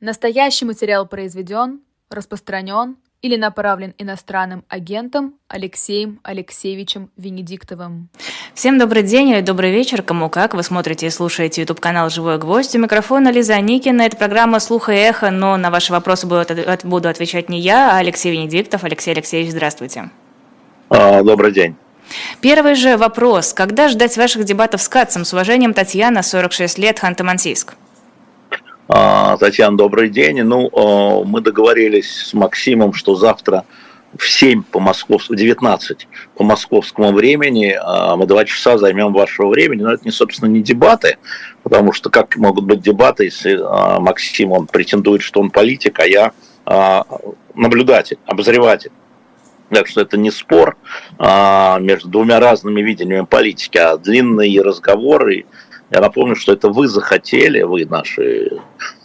Настоящий материал произведен, распространен или направлен иностранным агентом Алексеем Алексеевичем Венедиктовым. Всем добрый день или добрый вечер, кому как. Вы смотрите и слушаете YouTube-канал «Живой гвоздь». У микрофона Лиза Никина. Это программа «Слух и эхо», но на ваши вопросы буду отвечать не я, а Алексей Венедиктов. Алексей Алексеевич, здравствуйте. А, добрый день. Первый же вопрос. Когда ждать ваших дебатов с Кацем? С уважением, Татьяна, 46 лет, Ханты-Мансийск. А, Татьяна, добрый день. Ну, а, мы договорились с Максимом, что завтра в 7 по московскому, 19 по московскому времени а, мы два часа займем вашего времени, но это, не, собственно, не дебаты, потому что как могут быть дебаты, если Максим, он претендует, что он политик, а я наблюдатель, обозреватель. Так что это не спор между двумя разными видениями политики, а длинные разговоры, я напомню, что это вы захотели, вы наши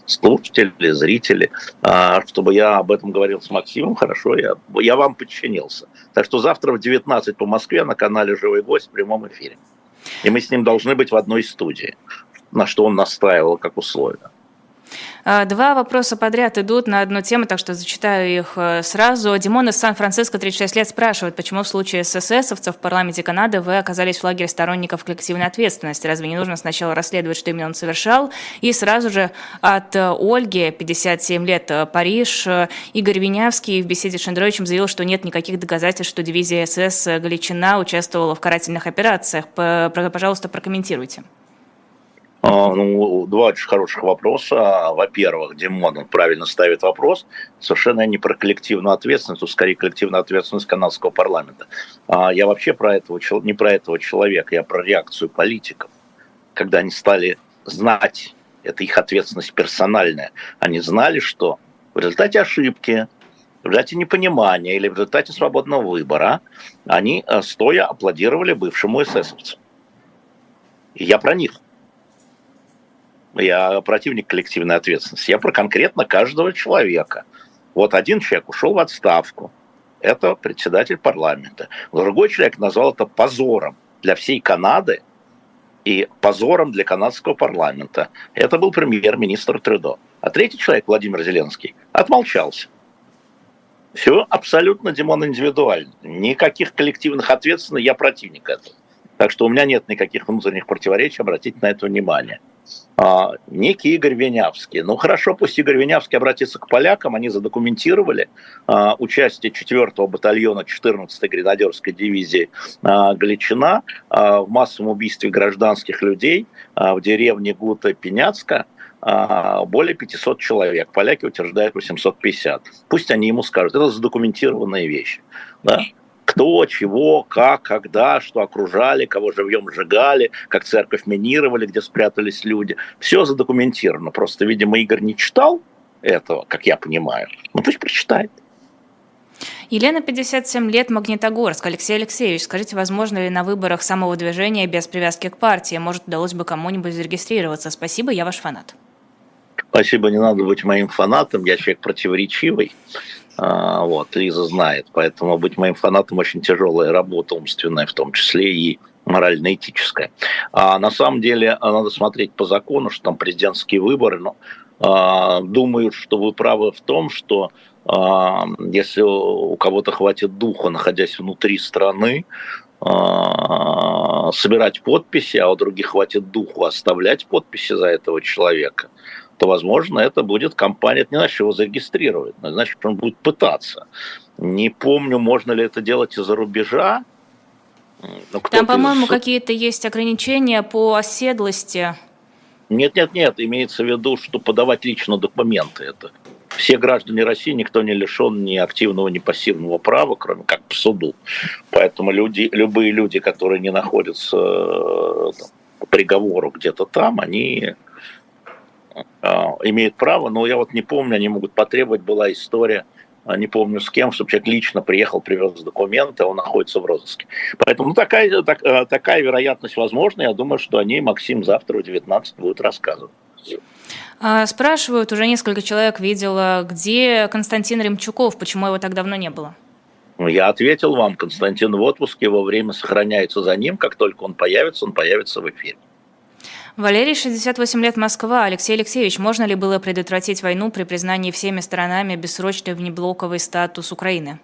слушатели, зрители, а, чтобы я об этом говорил с Максимом, хорошо, я, я вам подчинился. Так что завтра в 19 по Москве на канале «Живой гость» в прямом эфире. И мы с ним должны быть в одной студии, на что он настаивал как условие. А, два вопроса подряд идут на одну тему, так что зачитаю их э, сразу. Димон из Сан-Франциско, 36 лет, спрашивает, почему в случае с эсэсовцев в парламенте Канады вы оказались в лагере сторонников коллективной ответственности? Разве не нужно сначала расследовать, что именно он совершал? И сразу же от э, Ольги, 57 лет, э, Париж. Игорь Винявский в беседе с Шендеровичем заявил, что нет никаких доказательств, что дивизия СС Галичина участвовала в карательных операциях. Пожалуйста, прокомментируйте. А, ну, два очень хороших вопроса. Во-первых, Димон он правильно ставит вопрос. Совершенно не про коллективную ответственность, а скорее коллективную ответственность канадского парламента. А я вообще про этого, не про этого человека, я про реакцию политиков. Когда они стали знать, это их ответственность персональная, они знали, что в результате ошибки, в результате непонимания или в результате свободного выбора они э, стоя аплодировали бывшему эсэсовцу. И я про них я противник коллективной ответственности, я про конкретно каждого человека. Вот один человек ушел в отставку, это председатель парламента. Другой человек назвал это позором для всей Канады и позором для канадского парламента. Это был премьер-министр Трюдо. А третий человек, Владимир Зеленский, отмолчался. Все абсолютно, Димон, индивидуально. Никаких коллективных ответственностей, я противник этого. Так что у меня нет никаких внутренних противоречий, обратите на это внимание. А, некий Игорь Венявский. Ну хорошо, пусть Игорь Венявский обратится к полякам, они задокументировали а, участие 4-го батальона 14-й гренадерской дивизии а, Галичина а, в массовом убийстве гражданских людей а, в деревне Гута-Пеняцка а, более 500 человек. Поляки утверждают 850. Пусть они ему скажут. Это задокументированные вещи. Да? Кто, чего, как, когда, что окружали, кого живьем сжигали, как церковь минировали, где спрятались люди. Все задокументировано. Просто, видимо, Игорь не читал этого, как я понимаю. Ну пусть прочитает. Елена, 57 лет, Магнитогорск. Алексей Алексеевич, скажите, возможно ли на выборах самого движения без привязки к партии? Может, удалось бы кому-нибудь зарегистрироваться? Спасибо, я ваш фанат. Спасибо, не надо быть моим фанатом, я человек противоречивый. А, вот, Лиза знает. Поэтому быть моим фанатом очень тяжелая работа, умственная в том числе и морально-этическая. А на самом деле надо смотреть по закону, что там президентские выборы. Но а, думаю, что вы правы в том, что а, если у кого-то хватит духа, находясь внутри страны, а, собирать подписи, а у других хватит духу оставлять подписи за этого человека, то, возможно, это будет компания, это не значит, его зарегистрировать, но значит, он будет пытаться. Не помню, можно ли это делать из-за рубежа. Там, по-моему, из... какие-то есть ограничения по оседлости. Нет, нет, нет, имеется в виду, что подавать лично документы это. Все граждане России, никто не лишен ни активного, ни пассивного права, кроме как по суду. Поэтому люди, любые люди, которые не находятся э, там, по приговору где-то там, они а, имеют право, но я вот не помню, они могут потребовать, была история, а, не помню с кем, чтобы человек лично приехал, привез документы, а он находится в розыске. Поэтому ну, такая, так, такая вероятность возможна, я думаю, что о ней Максим завтра в 19 будет рассказывать. Спрашивают, уже несколько человек видела, где Константин Ремчуков, почему его так давно не было? Ну, я ответил вам, Константин в отпуске, его время сохраняется за ним, как только он появится, он появится в эфире. Валерий, 68 лет, Москва. Алексей Алексеевич, можно ли было предотвратить войну при признании всеми сторонами бессрочный внеблоковый статус Украины?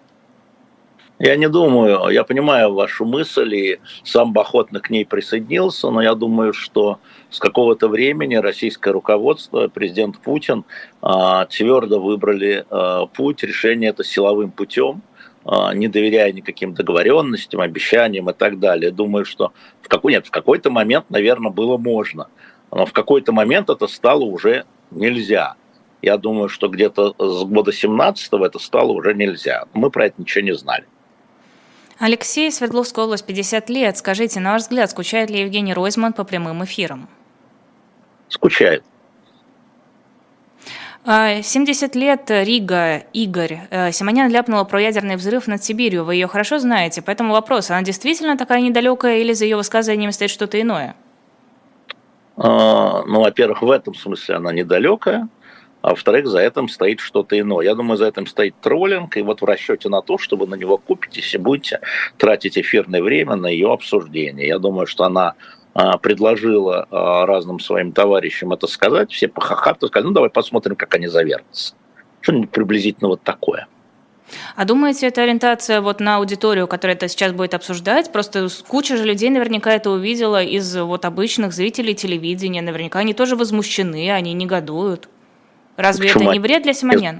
Я не думаю, я понимаю вашу мысль и сам бы охотно к ней присоединился, но я думаю, что с какого-то времени российское руководство, президент Путин а, твердо выбрали а, путь решения это силовым путем, не доверяя никаким договоренностям, обещаниям и так далее. Думаю, что в какой, нет, в какой-то момент, наверное, было можно, но в какой-то момент это стало уже нельзя. Я думаю, что где-то с года 17 это стало уже нельзя. Мы про это ничего не знали. Алексей, Свердловская область, 50 лет. Скажите, на ваш взгляд, скучает ли Евгений Ройзман по прямым эфирам? Скучает. 70 а, лет Рига, Игорь. Э, Симонян ляпнула про ядерный взрыв над Сибирью. Вы ее хорошо знаете, поэтому вопрос, она действительно такая недалекая или за ее высказываниями стоит что-то иное? А, ну, во-первых, в этом смысле она недалекая а во-вторых, за этим стоит что-то иное. Я думаю, за этим стоит троллинг, и вот в расчете на то, что вы на него купитесь и будете тратить эфирное время на ее обсуждение. Я думаю, что она предложила а, разным своим товарищам это сказать, все похохатали, сказали, ну давай посмотрим, как они завертятся. Что-нибудь приблизительно вот такое. А думаете, это ориентация вот на аудиторию, которая это сейчас будет обсуждать? Просто куча же людей наверняка это увидела из вот обычных зрителей телевидения. Наверняка они тоже возмущены, они негодуют. Разве Почему? это не вред для Симонян?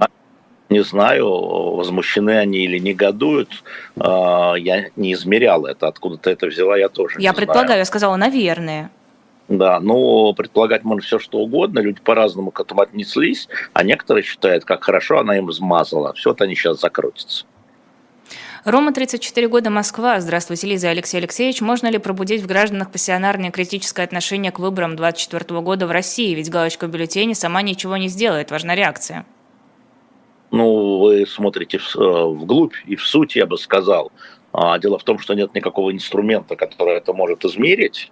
Не знаю, возмущены они или негодуют. А, я не измерял это. Откуда ты это взяла, я тоже Я не предполагаю, знаю. я сказала, наверное. Да, ну, предполагать можно все, что угодно. Люди по-разному к этому отнеслись, а некоторые считают, как хорошо она им смазала. Все это они сейчас закрутятся. Рома, 34 года, Москва. Здравствуйте, Лиза Алексей Алексеевич. Можно ли пробудить в гражданах пассионарное критическое отношение к выборам 24 года в России? Ведь галочка в бюллетене сама ничего не сделает. Важна реакция. Ну, вы смотрите в, э, вглубь и в суть, я бы сказал. А, дело в том, что нет никакого инструмента, который это может измерить.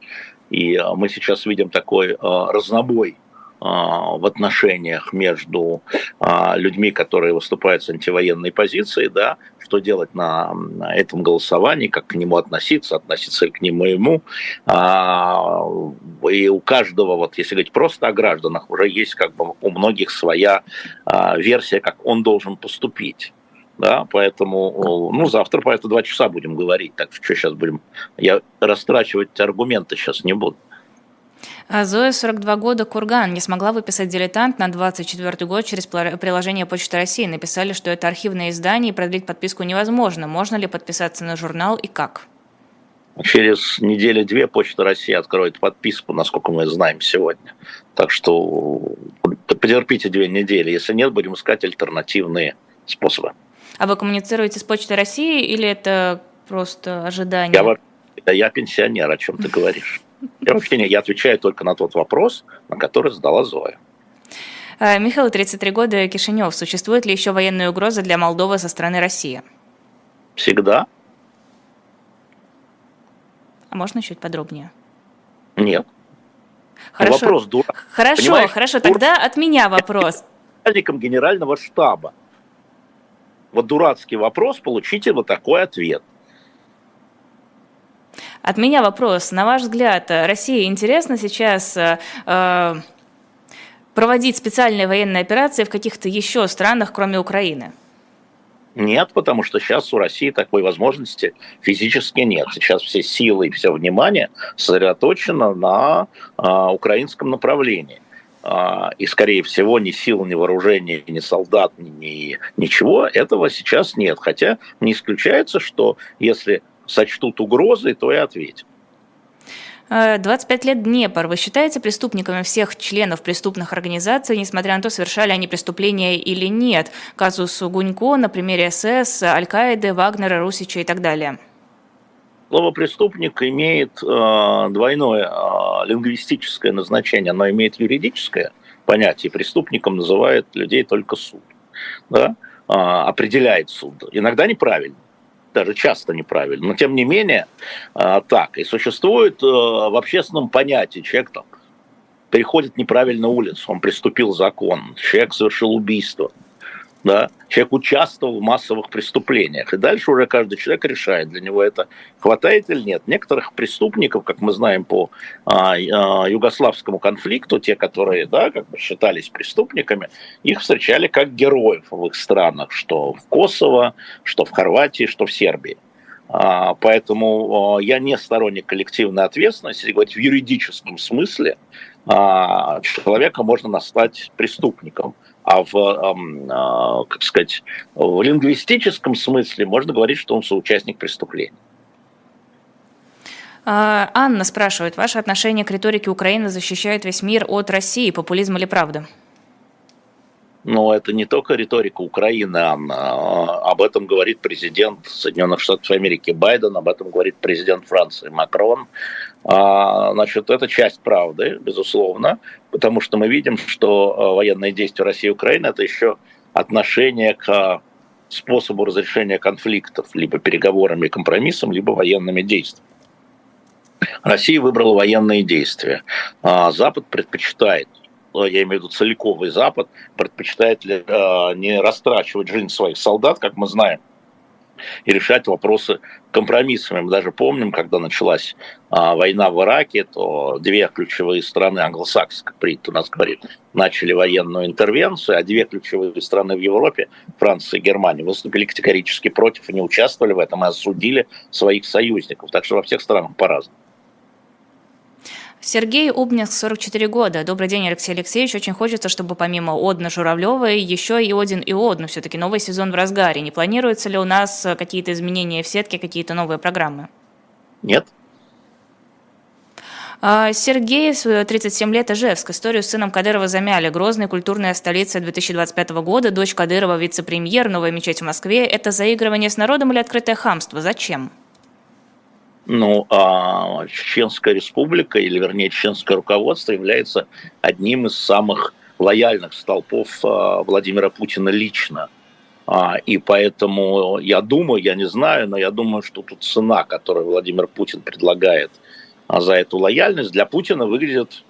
И а, мы сейчас видим такой а, разнобой в отношениях между а, людьми, которые выступают с антивоенной позицией, да, что делать на этом голосовании, как к нему относиться, относиться к нему ему. А, и у каждого, вот если говорить просто о гражданах, уже есть как бы у многих своя версия, как он должен поступить. Да, поэтому, ну, завтра по это два часа будем говорить, так что сейчас будем, я растрачивать аргументы сейчас не буду. А Зоя, 42 года, Курган, не смогла выписать «Дилетант» на 24 год через приложение Почты России. Написали, что это архивное издание и продлить подписку невозможно. Можно ли подписаться на журнал и как? Через неделю-две Почта России откроет подписку, насколько мы знаем сегодня. Так что потерпите две недели. Если нет, будем искать альтернативные способы. А вы коммуницируете с Почтой России или это просто ожидание? Я, я пенсионер, о чем ты говоришь? Я вообще не, я отвечаю только на тот вопрос, на который задала Зоя. Э, Михаил, 33 года, Кишинев. Существует ли еще военная угроза для Молдовы со стороны России? Всегда. А можно чуть подробнее? Нет. Хорошо. Ну, вопрос дурак. Хорошо, Понимаешь, хорошо. Тогда от меня вопрос. Начальником генерального штаба. Вот дурацкий вопрос, получите вот такой ответ. От меня вопрос. На ваш взгляд, России интересно сейчас э, э, проводить специальные военные операции в каких-то еще странах, кроме Украины? Нет, потому что сейчас у России такой возможности физически нет. Сейчас все силы и все внимание сосредоточено на а, украинском направлении. А, и, скорее всего, ни сил, ни вооружения, ни солдат, ни ничего этого сейчас нет. Хотя не исключается, что если сочтут угрозой, то и ответим. 25 лет Днепр. Вы считаете преступниками всех членов преступных организаций, несмотря на то, совершали они преступления или нет? Казус Гунько на примере СС, Аль-Каиды, Вагнера, Русича и так далее. Слово «преступник» имеет э, двойное э, лингвистическое назначение. Оно имеет юридическое понятие. Преступником называет людей только суд. Да? Э, определяет суд. Иногда неправильно даже часто неправильно, но тем не менее а, так. И существует э, в общественном понятии человек там переходит неправильно улицу, он приступил закон, человек совершил убийство. Да, человек участвовал в массовых преступлениях. И дальше уже каждый человек решает, для него это хватает или нет. Некоторых преступников, как мы знаем по а, а, югославскому конфликту, те, которые да, как бы считались преступниками, их встречали как героев в их странах, что в Косово, что в Хорватии, что в Сербии. А, поэтому а, я не сторонник коллективной ответственности, если говорить в юридическом смысле, а, человека можно назвать преступником а в, как сказать, в лингвистическом смысле можно говорить, что он соучастник преступления. Анна спрашивает, ваше отношение к риторике Украины защищает весь мир от России, популизм или правда? Но это не только риторика Украины, Анна. Об этом говорит президент Соединенных Штатов Америки Байден, об этом говорит президент Франции Макрон. А, значит, это часть правды, безусловно, потому что мы видим, что а, военные действия России и Украины – это еще отношение к способу разрешения конфликтов, либо переговорами и компромиссом, либо военными действиями. Россия выбрала военные действия. А Запад предпочитает я имею в виду целиковый Запад, предпочитает ли, не растрачивать жизнь своих солдат, как мы знаем, и решать вопросы компромиссами. Мы даже помним, когда началась а, война в Ираке, то две ключевые страны, англосаксы, как принято у нас говорить, начали военную интервенцию, а две ключевые страны в Европе, Франция и Германия, выступили категорически против и не участвовали в этом, и осудили своих союзников. Так что во всех странах по-разному. Сергей Убнинск, 44 года. Добрый день, Алексей Алексеевич. Очень хочется, чтобы помимо Одны Журавлевой еще и Один и Одну. Все-таки новый сезон в разгаре. Не планируется ли у нас какие-то изменения в сетке, какие-то новые программы? Нет. А, Сергей, 37 лет, Ижевск. Историю с сыном Кадырова замяли. Грозная культурная столица 2025 года. Дочь Кадырова, вице-премьер, новая мечеть в Москве. Это заигрывание с народом или открытое хамство? Зачем? Ну, а Чеченская республика, или вернее чеченское руководство является одним из самых лояльных столпов а, Владимира Путина лично. А, и поэтому я думаю, я не знаю, но я думаю, что тут цена, которую Владимир Путин предлагает а, за эту лояльность, для Путина выглядит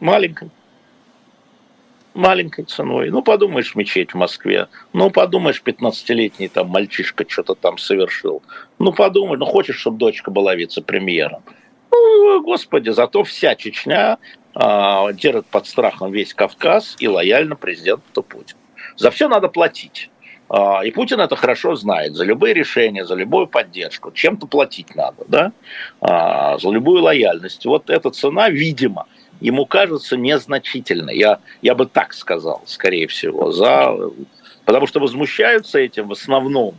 маленькой маленькой ценой. Ну, подумаешь, мечеть в Москве. Ну, подумаешь, 15-летний там мальчишка что-то там совершил. Ну, подумай, ну, хочешь, чтобы дочка была вице-премьером. Ну, господи, зато вся Чечня э, держит под страхом весь Кавказ и лояльно президенту Путину. За все надо платить. И Путин это хорошо знает. За любые решения, за любую поддержку. Чем-то платить надо, да? За любую лояльность. Вот эта цена, видимо, ему кажется незначительной. Я, я бы так сказал, скорее всего, за, потому что возмущаются этим в основном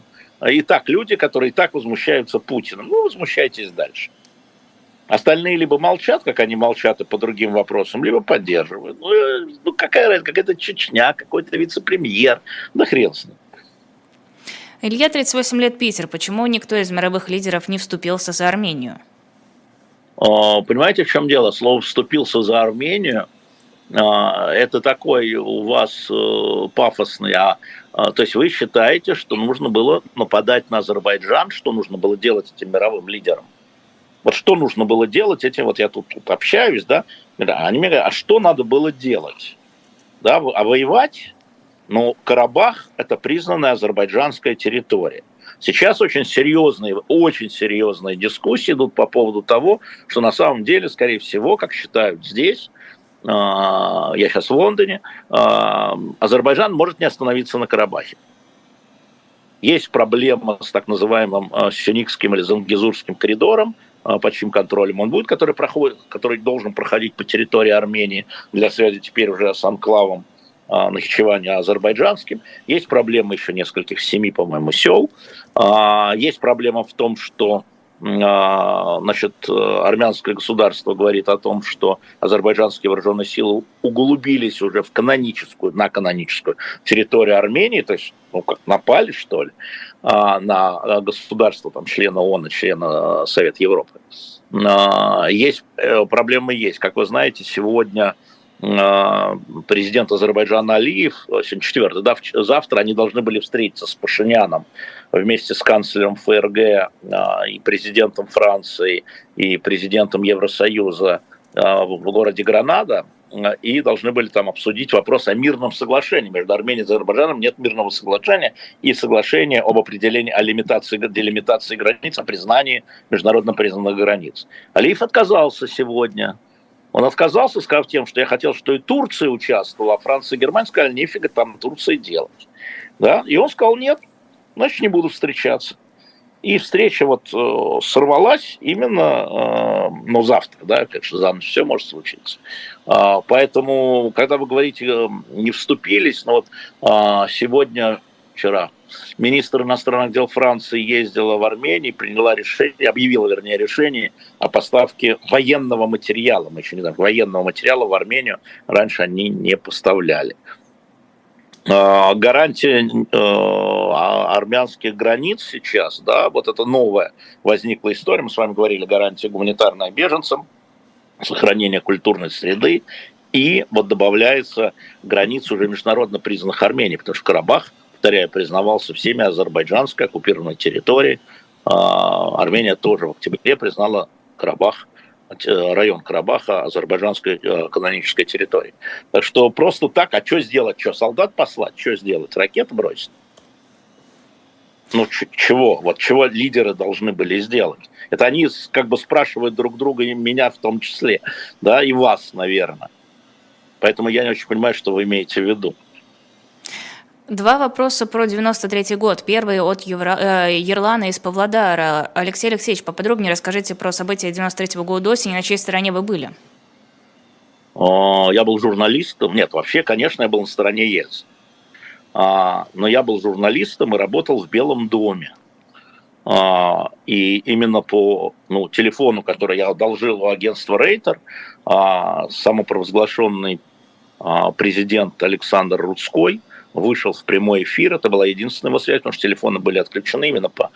и так люди, которые и так возмущаются Путиным. Ну, возмущайтесь дальше. Остальные либо молчат, как они молчат и по другим вопросам, либо поддерживают. Ну, э, ну какая разница, какая-то Чечня, какой-то вице-премьер, да хрен с ним. Илья, 38 лет, Питер. Почему никто из мировых лидеров не вступился за Армению? А, понимаете, в чем дело? Слово «вступился за Армению» а, это такой у вас э, пафосный, а, а, то есть вы считаете, что нужно было нападать на Азербайджан, что нужно было делать этим мировым лидерам? Вот что нужно было делать этим, вот я тут, тут общаюсь, да, они мне говорят, а что надо было делать? Да, а воевать? Ну, Карабах – это признанная азербайджанская территория. Сейчас очень серьезные, очень серьезные дискуссии идут по поводу того, что на самом деле, скорее всего, как считают здесь, а, я сейчас в Лондоне, а, Азербайджан может не остановиться на Карабахе. Есть проблема с так называемым а, сюникским или зангизурским коридором, под чьим контролем он будет, который, проходит, который должен проходить по территории Армении для связи теперь уже с анклавом а, нахичевания азербайджанским. Есть проблема еще нескольких семи, по-моему, сел. А, есть проблема в том, что а, значит, армянское государство говорит о том, что азербайджанские вооруженные силы углубились уже в каноническую, на каноническую территорию Армении, то есть, ну, как напали, что ли, на государство, там, члена ООН, члена Совета Европы. Есть, э, проблемы есть. Как вы знаете, сегодня президент Азербайджана Алиев, сегодня четвертый, да, завтра они должны были встретиться с Пашиняном вместе с канцлером ФРГ а, и президентом Франции и президентом Евросоюза в городе Гранада. и должны были там обсудить вопрос о мирном соглашении. Между Арменией и Азербайджаном нет мирного соглашения и соглашения об определении, о лимитации, делимитации границ, о признании международно признанных границ. Алиев отказался сегодня. Он отказался, сказав тем, что я хотел, что и Турция участвовала, а Франция и Германия сказали, нифига там Турции делать. Да? И он сказал, нет, значит, не буду встречаться. И встреча вот э, сорвалась именно, э, ну, завтра, да, конечно, за ночь все может случиться. А, поэтому, когда вы говорите, э, не вступились, но вот а, сегодня, вчера, министр иностранных дел Франции ездила в Армению, приняла решение, объявила, вернее, решение о поставке военного материала. Мы еще не знаем, военного материала в Армению раньше они не поставляли. А, гарантия э, а, армянских границ сейчас, да, вот это новая возникла история, мы с вами говорили, гарантия гуманитарная беженцам, сохранение культурной среды, и вот добавляется граница уже международно признанных Армений, потому что Карабах, повторяю, признавался всеми азербайджанской оккупированной территорией, а, Армения тоже в октябре признала Карабах Э, район Карабаха азербайджанской э, канонической территории. Так что просто так, а что сделать? Что, солдат послать? Что сделать? Ракеты бросить? Ну, чего? Вот чего лидеры должны были сделать? Это они как бы спрашивают друг друга, и меня в том числе, да, и вас, наверное. Поэтому я не очень понимаю, что вы имеете в виду. Два вопроса про 93 год. Первый от Евро... э, Ерлана из Павлодара. Алексей Алексеевич, поподробнее расскажите про события 93 года осени, на чьей стороне вы были? Я был журналистом. Нет, вообще, конечно, я был на стороне ЕС. А, но я был журналистом и работал в Белом доме. А, и именно по ну, телефону, который я одолжил у агентства Рейтер, а, самопровозглашенный президент Александр Рудской – вышел в прямой эфир. Это была единственная его связь, потому что телефоны были отключены именно по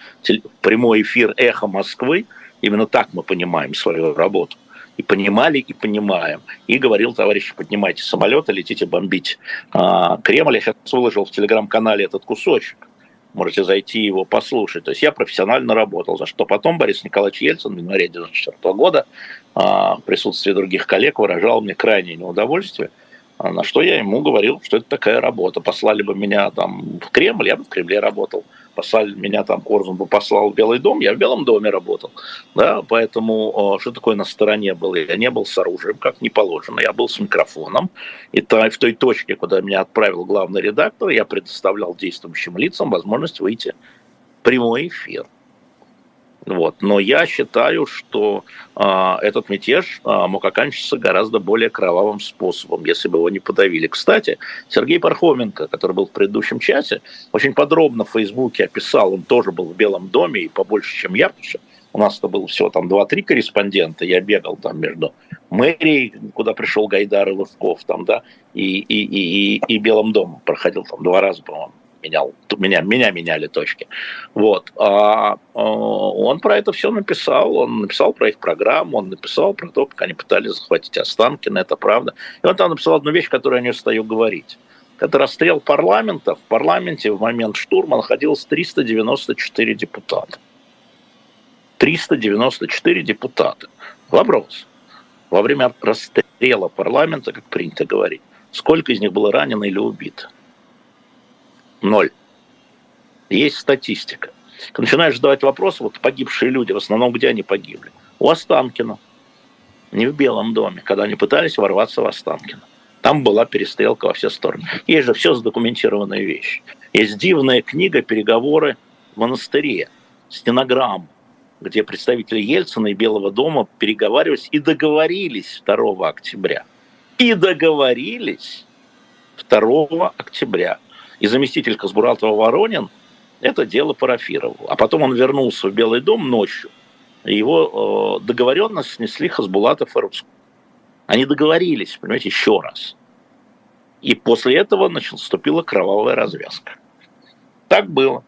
прямой эфир «Эхо Москвы». Именно так мы понимаем свою работу. И понимали, и понимаем. И говорил, товарищи, поднимайте самолеты, летите бомбить а, Кремль. Я сейчас выложил в телеграм-канале этот кусочек. Можете зайти его послушать. То есть я профессионально работал, за что потом Борис Николаевич Ельцин в январе 1994 года а, в присутствии других коллег выражал мне крайнее неудовольствие – на что я ему говорил, что это такая работа. Послали бы меня там в Кремль, я бы в Кремле работал. Послали меня там, Корзун бы послал в Белый дом, я в Белом доме работал. Да, поэтому что такое на стороне был? Я не был с оружием, как не положено. Я был с микрофоном. И в той точке, куда меня отправил главный редактор, я предоставлял действующим лицам возможность выйти в прямой эфир. Вот. Но я считаю, что э, этот мятеж э, мог оканчиваться гораздо более кровавым способом, если бы его не подавили. Кстати, Сергей Пархоменко, который был в предыдущем часе, очень подробно в Фейсбуке описал, он тоже был в Белом доме и побольше, чем я, потому что у нас-то было всего там 2-3 корреспондента, я бегал там между мэрией, куда пришел Гайдар и Лывков, там, да, и, и, и, и, и Белым домом проходил там два раза, по-моему менял, меня, меня меняли точки. Вот. А, а, он про это все написал, он написал про их программу, он написал про то, как они пытались захватить Останкино, это правда. И он там написал одну вещь, которую я не устаю говорить. Это расстрел парламента. В парламенте в момент штурма находилось 394 депутата. 394 депутата. Вопрос. Во время расстрела парламента, как принято говорить, сколько из них было ранено или убито? Ноль. Есть статистика. Когда начинаешь задавать вопрос, вот погибшие люди, в основном где они погибли? У Останкина. Не в Белом доме, когда они пытались ворваться в Останкино. Там была перестрелка во все стороны. Есть же все задокументированные вещи. Есть дивная книга «Переговоры в монастыре», стенограмма, где представители Ельцина и Белого дома переговаривались и договорились 2 октября. И договорились 2 октября и заместитель Казбуратова Воронин это дело парафировал. А потом он вернулся в Белый дом ночью, его э, договоренность снесли Хасбулатов и Руссков. Они договорились, понимаете, еще раз. И после этого значит, наступила кровавая развязка. Так было.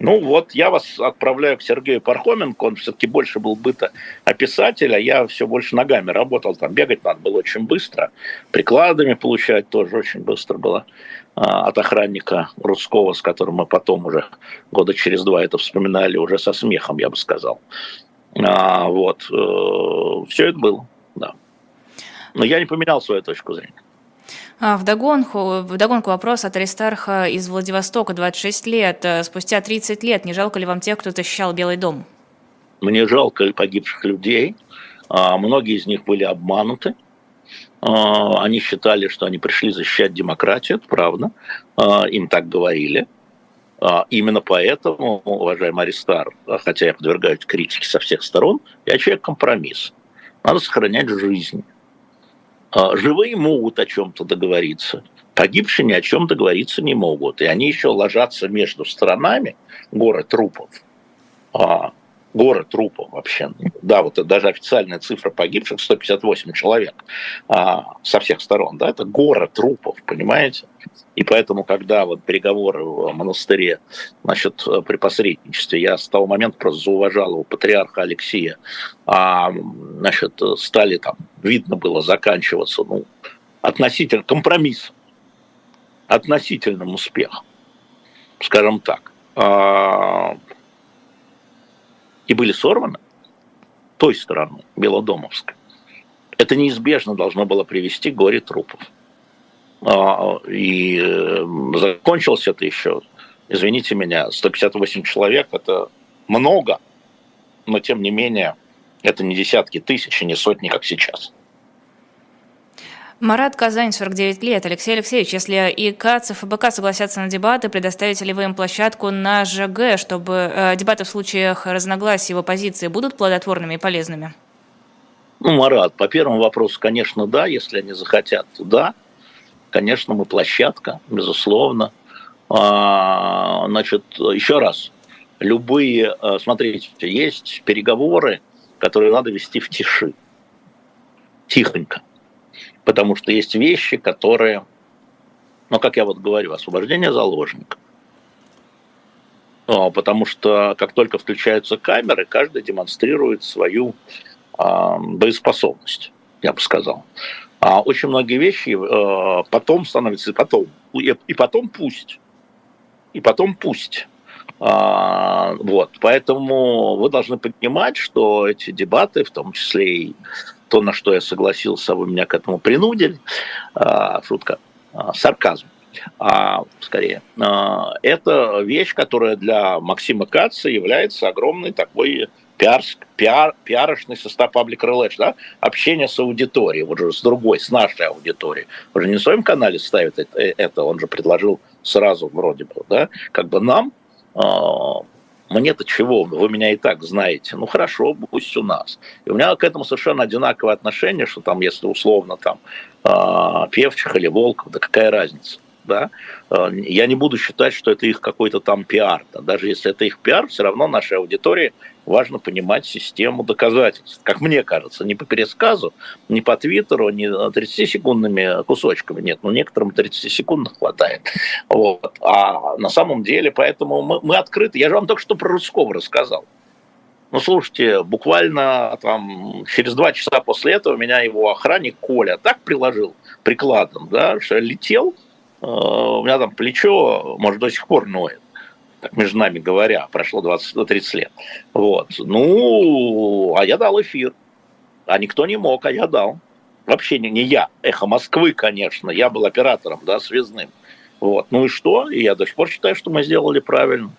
Ну вот, я вас отправляю к Сергею Пархоменко, он все-таки больше был быта описатель, а я все больше ногами работал, там бегать надо было очень быстро, прикладами получать тоже очень быстро было. А, от охранника русского, с которым мы потом уже года через два это вспоминали уже со смехом, я бы сказал. А, вот. Э, Все это было, да. Но я не поменял свою точку зрения. А, вдогонку, вдогонку вопрос от Аристарха из Владивостока, 26 лет. Э, спустя 30 лет не жалко ли вам тех, кто защищал Белый дом? Мне жалко погибших людей. А, многие из них были обмануты. А, они считали, что они пришли защищать демократию, это правда. Им так говорили. Именно поэтому, уважаемый Аристар, хотя я подвергаюсь критике со всех сторон, я человек компромисс. Надо сохранять жизнь. А, живые могут о чем-то договориться, погибшие ни о чем договориться не могут. И они еще ложатся между странами, горы трупов. Горы трупов вообще. Да, вот даже официальная цифра погибших 158 человек а, со всех сторон. Да, это гора трупов, понимаете? И поэтому, когда вот переговоры в монастыре, значит, при посредничестве, я с того момента просто зауважал его патриарха Алексея, а, значит, стали там, видно было, заканчиваться, ну, относительно компромиссом, относительным успехом, скажем так. А, и были сорваны той стороны, Белодомовской. Это неизбежно должно было привести к горе трупов. А, и э, закончилось это еще, извините меня, 158 человек – это много, но тем не менее это не десятки тысяч и не сотни, как сейчас. Марат Казань, 49 лет. Алексей Алексеевич, если и КАЦ, и ФБК согласятся на дебаты, предоставите ли вы им площадку на ЖГ, чтобы э, дебаты в случаях разногласий в оппозиции будут плодотворными и полезными? Ну, Марат, по первому вопросу, конечно, да. Если они захотят, то да конечно, мы площадка, безусловно. А, значит, еще раз, любые, а, смотрите, есть переговоры, которые надо вести в тиши, тихонько, потому что есть вещи, которые, ну, как я вот говорю, освобождение заложников, а, потому что как только включаются камеры, каждый демонстрирует свою э, боеспособность, я бы сказал. А очень многие вещи э, потом становятся потом. И потом пусть. И потом пусть. А, вот. Поэтому вы должны понимать, что эти дебаты, в том числе и то, на что я согласился, вы меня к этому принудили, а, шутка, а, сарказм, а, скорее, а, это вещь, которая для Максима Каца является огромной такой пиар, пиар, пиарочный состав Public Relations, да, общение с аудиторией, вот же с другой, с нашей аудиторией. Он же не в своем канале ставит это, он же предложил сразу вроде бы, да, как бы нам, э, мне-то чего, вы меня и так знаете, ну хорошо, пусть у нас. И у меня к этому совершенно одинаковое отношение, что там, если условно там э, Певчих или Волков, да какая разница да, э, я не буду считать, что это их какой-то там пиар. Да. Даже если это их пиар, все равно нашей аудитории важно понимать систему доказательств. Как мне кажется, не по пересказу, не по твиттеру, не 30-секундными кусочками. Нет, ну некоторым 30 секунд хватает. Вот. А на самом деле, поэтому мы, мы открыты. Я же вам только что про Рудского рассказал. Ну, слушайте, буквально там через два часа после этого меня его охранник Коля так приложил прикладом, да, что летел, э, у меня там плечо, может, до сих пор ноет между нами говоря, прошло 20-30 лет. Вот. Ну, а я дал эфир. А никто не мог, а я дал. Вообще не, не я, эхо Москвы, конечно, я был оператором, да, связным. Вот. Ну и что? И я до сих пор считаю, что мы сделали правильно.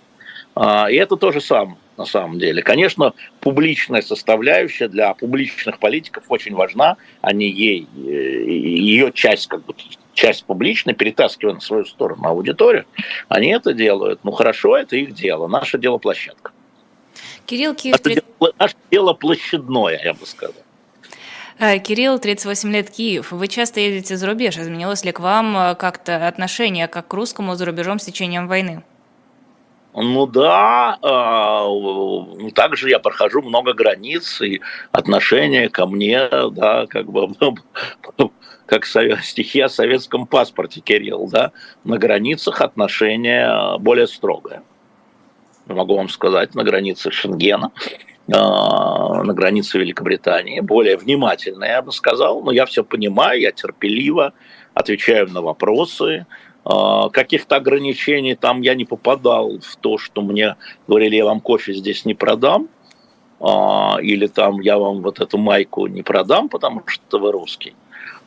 А, и это то же самое на самом деле. Конечно, публичная составляющая для публичных политиков очень важна, они ей, э, ее часть как бы часть публичной, перетаскивая на свою сторону аудиторию, они это делают. Ну хорошо, это их дело. Наше дело площадка. Кирилл Киев... Наше, дело, наше дело площадное, я бы сказал. Э, Кирилл, 38 лет, Киев. Вы часто едете за рубеж. Изменилось ли к вам э, как-то отношение как к русскому за рубежом с течением войны? Ну да, э, также я прохожу много границ, и отношение ко мне, да, как бы как стихи о советском паспорте, Кирилл, да, на границах отношения более строгое. Могу вам сказать, на границе Шенгена, а, на границе Великобритании, более внимательно, я бы сказал, но я все понимаю, я терпеливо отвечаю на вопросы, а, каких-то ограничений там я не попадал в то, что мне говорили, я вам кофе здесь не продам, а, или там я вам вот эту майку не продам, потому что вы русский.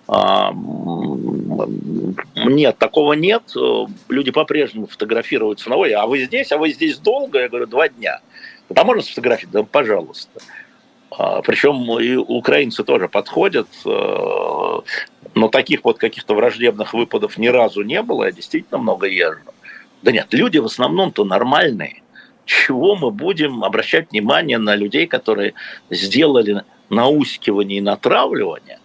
А, нет, такого нет. Люди по-прежнему фотографируются на ой, а вы здесь, а вы здесь долго? Я говорю, два дня. А можно сфотографировать? Да, пожалуйста. А, Причем и украинцы тоже подходят, э, но таких вот каких-то враждебных выпадов ни разу не было, я действительно много езжу. Да нет, люди в основном-то нормальные. Чего мы будем обращать внимание на людей, которые сделали наускивание и натравливание,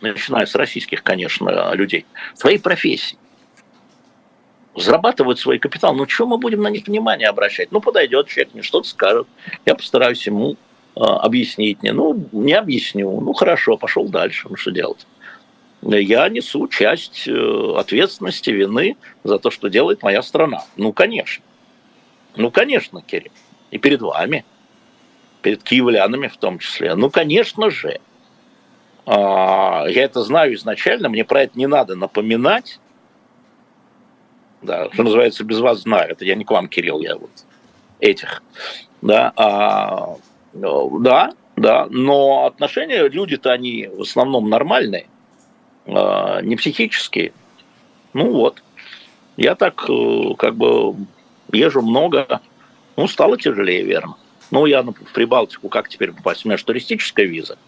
начиная с российских, конечно, людей, своей профессии зарабатывают свой капитал. Ну, что мы будем на них внимание обращать? Ну, подойдет человек, мне что-то скажет. Я постараюсь ему э, объяснить мне. Ну, не объясню. Ну, хорошо, пошел дальше. Ну, что делать? Я несу часть э, ответственности, вины за то, что делает моя страна. Ну, конечно. Ну, конечно, Кирилл. И перед вами. Перед киевлянами в том числе. Ну, конечно же. А, я это знаю изначально, мне про это не надо напоминать да, что называется, без вас знаю. Это я не к вам, Кирилл, я вот этих, да, а, ну, да, да, но отношения, люди-то они в основном нормальные, а, не психические. Ну вот, я так э, как бы езжу много, ну, стало тяжелее, верно. Ну, я в Прибалтику как теперь попасть? У меня же туристическая виза,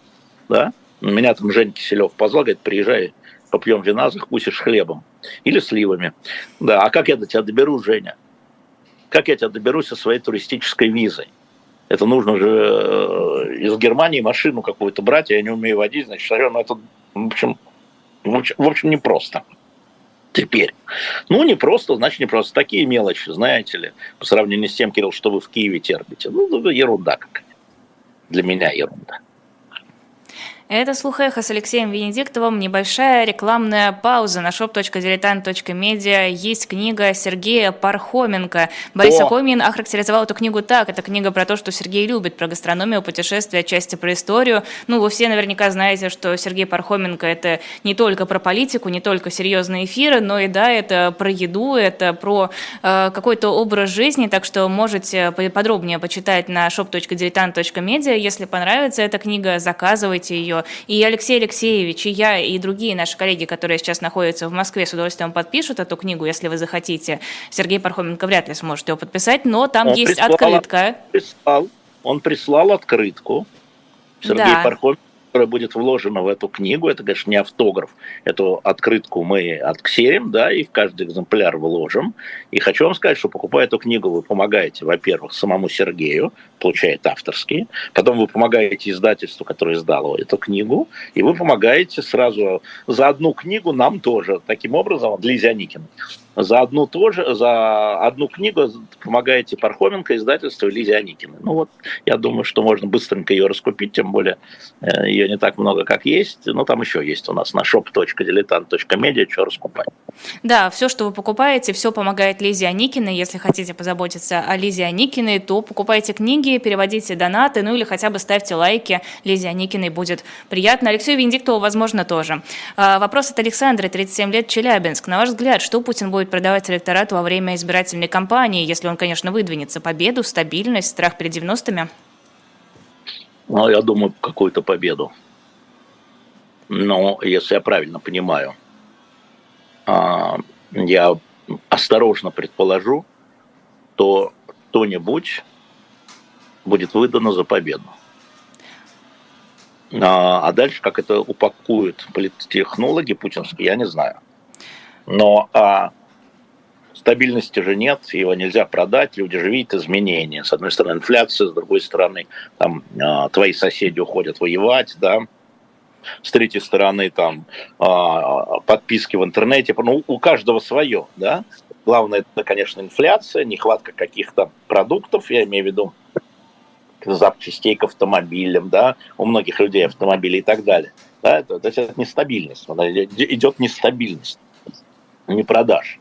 да? Меня там Жень Киселев позвал, говорит, приезжай, попьем вина, закусишь хлебом или сливами. Да, а как я до тебя доберу, Женя? Как я тебя доберусь со своей туристической визой? Это нужно же э, из Германии машину какую-то брать, я не умею водить, значит, ну, это, в общем, в общем, непросто. Теперь. Ну, не просто, значит, не просто. Такие мелочи, знаете ли, по сравнению с тем, Кирилл, что вы в Киеве терпите. Ну, ерунда какая. Для меня ерунда. Это «Слух эхо» с Алексеем Венедиктовым. Небольшая рекламная пауза на shop.diletant.media. Есть книга Сергея Пархоменко. Борис О! Акомин охарактеризовал эту книгу так. Это книга про то, что Сергей любит, про гастрономию, путешествия, отчасти про историю. Ну, вы все наверняка знаете, что Сергей Пархоменко – это не только про политику, не только серьезные эфиры, но и, да, это про еду, это про э, какой-то образ жизни, так что можете подробнее почитать на shop.diletant.media. Если понравится эта книга, заказывайте ее и Алексей Алексеевич, и я, и другие наши коллеги, которые сейчас находятся в Москве, с удовольствием подпишут эту книгу, если вы захотите. Сергей Пархоменко вряд ли сможет ее подписать, но там он есть прислал, открытка. Прислал, он прислал открытку. Сергей да. Пархоменко которая будет вложена в эту книгу, это, конечно, не автограф, эту открытку мы отксерим, да, и в каждый экземпляр вложим. И хочу вам сказать, что покупая эту книгу, вы помогаете, во-первых, самому Сергею, получает авторские, потом вы помогаете издательству, которое издало эту книгу, и вы помогаете сразу за одну книгу нам тоже, таким образом, для Зяникина за одну тоже, за одну книгу помогаете Пархоменко, издательству Лизе Аникиной. Ну вот, я думаю, что можно быстренько ее раскупить, тем более э, ее не так много, как есть. Но там еще есть у нас на shop.diletant.media, что раскупать. Да, все, что вы покупаете, все помогает Лизе Аникиной. Если хотите позаботиться о Лизе Аникиной, то покупайте книги, переводите донаты, ну или хотя бы ставьте лайки. Лизе Аникиной будет приятно. Алексею Венедиктову, возможно, тоже. А, вопрос от Александра, 37 лет, Челябинск. На ваш взгляд, что Путин будет продавать электорату во время избирательной кампании, если он, конечно, выдвинется? Победу, стабильность, страх перед 90-ми? Ну, я думаю, какую-то победу. Но, если я правильно понимаю, а, я осторожно предположу, то кто-нибудь будет выдано за победу. А, а дальше, как это упакуют политтехнологи путинские, я не знаю. Но а, стабильности же нет, его нельзя продать, люди же видят изменения. С одной стороны инфляция, с другой стороны там а, твои соседи уходят воевать, да, с третьей стороны там а, подписки в интернете, ну у каждого свое, да. Главное это, конечно, инфляция, нехватка каких-то продуктов, я имею в виду запчастей к автомобилям, да, у многих людей автомобили и так далее. Да, это, это нестабильность, идет нестабильность, не продаж.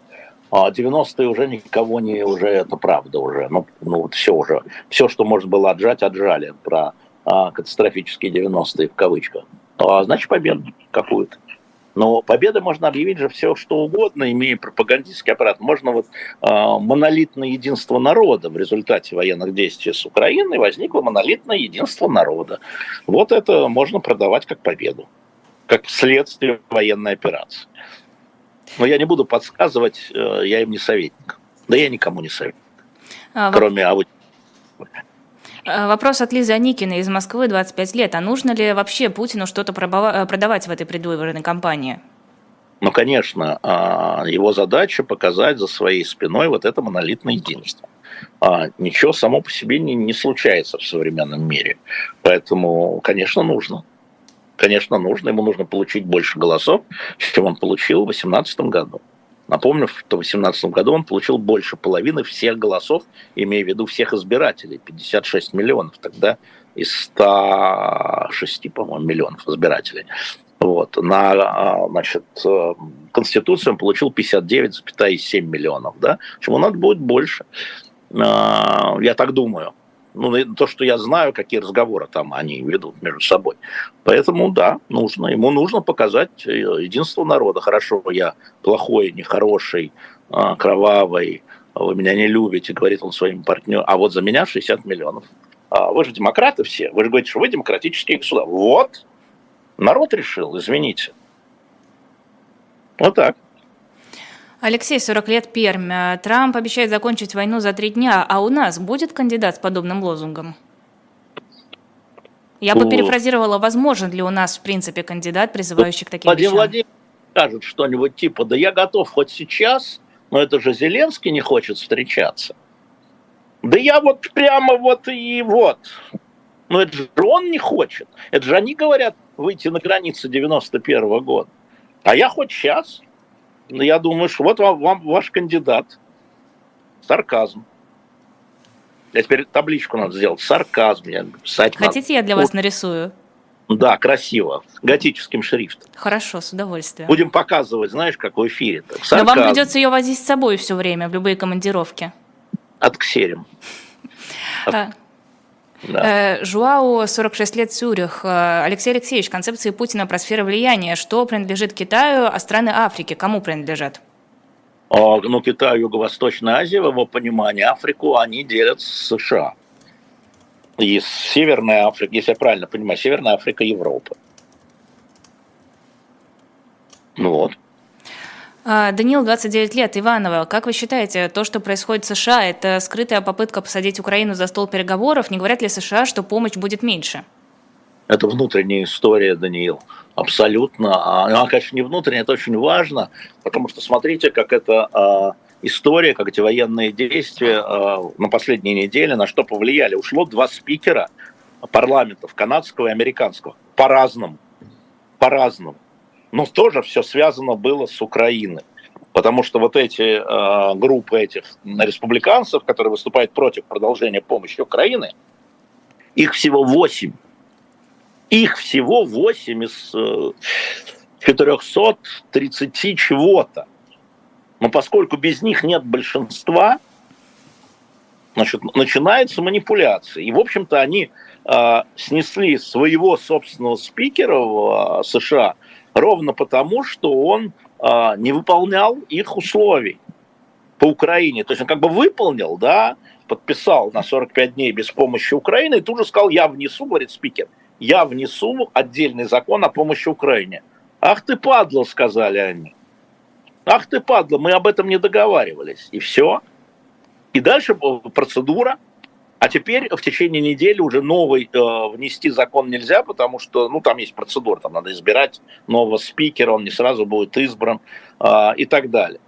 А 90-е уже никого не, уже это правда уже, ну, ну вот все уже, все, что можно было отжать, отжали про а, катастрофические 90-е в кавычках. А, значит, победу какую-то. Но победы можно объявить же все, что угодно, имея пропагандистский аппарат. Можно вот э, монолитное единство народа в результате военных действий с Украиной возникло монолитное единство народа. Вот это можно продавать как победу. как следствие военной операции. Но я не буду подсказывать, э, я им не советник. Да я никому не советник, а, кроме аудитории. Вопрос от Лизы Аникиной из Москвы, 25 лет. А нужно ли вообще Путину что-то продавать в этой предвыборной кампании? Ну, конечно, а, его задача показать за своей спиной вот это монолитное единство. А, ничего само по себе не, не случается в современном мире. Поэтому, конечно, нужно. Конечно, нужно. Ему нужно получить больше голосов, чем он получил в 2018 году. Напомню, что в 2018 году он получил больше половины всех голосов, имея в виду всех избирателей, 56 миллионов тогда из 106, по-моему, миллионов избирателей. Вот. На а, значит, э, Конституцию он получил 59,7 миллионов. Да? Чему надо будет больше. А, я так думаю. Ну, то, что я знаю, какие разговоры там они ведут между собой. Поэтому, да, нужно. Ему нужно показать э, единство народа. Хорошо, я плохой, нехороший, а, кровавый, вы меня не любите, говорит он своим партнерам. А вот за меня 60 миллионов. Вы же демократы все. Вы же говорите, что вы демократические государства. Вот, Народ решил, извините. Вот так. Алексей, 40 лет, Пермь. Трамп обещает закончить войну за три дня, а у нас будет кандидат с подобным лозунгом? Я бы перефразировала, возможен ли у нас, в принципе, кандидат, призывающий к таким Владимир вещам? Владимир скажет что-нибудь типа, да я готов хоть сейчас, но это же Зеленский не хочет встречаться. Да я вот прямо вот и вот. Но это же он не хочет. Это же они говорят выйти на границы 91 -го года. А я хоть сейчас. Я думаю, что вот вам, вам ваш кандидат. Сарказм. Я теперь табличку надо сделать. Сарказм. Я писать Хотите, надо. я для вас нарисую? Да, красиво. Готическим шрифтом. Хорошо, с удовольствием. Будем показывать, знаешь, как в эфире. Но вам придется ее возить с собой все время, в любые командировки. Отксерим. От... Да. Э, Жуау, 46 лет, Цюрих. Э, Алексей Алексеевич, концепции Путина про сферы влияния. Что принадлежит Китаю, а страны Африки кому принадлежат? А, ну, Китай, Юго-Восточная Азия, в его понимании, Африку они делят с США. И Северная Африка, если я правильно понимаю, Северная Африка, Европа. Ну вот. А, Даниил, 29 лет, Иванова. Как вы считаете, то, что происходит в США, это скрытая попытка посадить Украину за стол переговоров? Не говорят ли США, что помощь будет меньше? Это внутренняя история, Даниил. Абсолютно. Она, конечно, не внутренняя, это очень важно, потому что смотрите, как это а, история, как эти военные действия а, на последние недели, на что повлияли. Ушло два спикера парламентов, канадского и американского, по-разному. По-разному но тоже все связано было с Украиной. Потому что вот эти э, группы этих республиканцев, которые выступают против продолжения помощи Украины, их всего восемь. Их всего восемь из э, 430 чего-то. Но поскольку без них нет большинства, значит, начинается манипуляция. И, в общем-то, они э, снесли своего собственного спикера в э, США – ровно потому, что он э, не выполнял их условий по Украине. То есть он как бы выполнил, да, подписал на 45 дней без помощи Украины и тут же сказал, я внесу, говорит спикер, я внесу отдельный закон о помощи Украине. Ах ты падла, сказали они. Ах ты падла, мы об этом не договаривались. И все. И дальше процедура, а теперь в течение недели уже новый э, внести закон нельзя, потому что, ну, там есть процедура, там надо избирать нового спикера, он не сразу будет избран э, и так далее.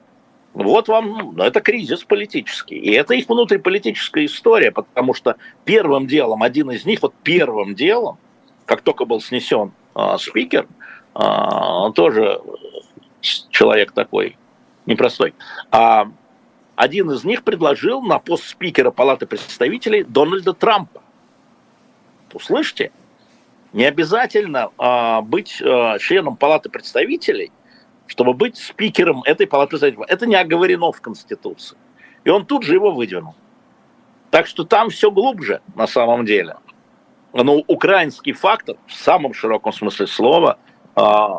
Вот вам, ну, это кризис политический. И это их внутриполитическая история, потому что первым делом, один из них, вот первым делом, как только был снесен э, спикер, э, он тоже человек такой непростой, а один из них предложил на пост спикера Палаты представителей Дональда Трампа. Услышьте, не обязательно а, быть а, членом Палаты представителей, чтобы быть спикером этой Палаты представителей. Это не оговорено в Конституции. И он тут же его выдвинул. Так что там все глубже на самом деле. Но украинский фактор в самом широком смысле слова –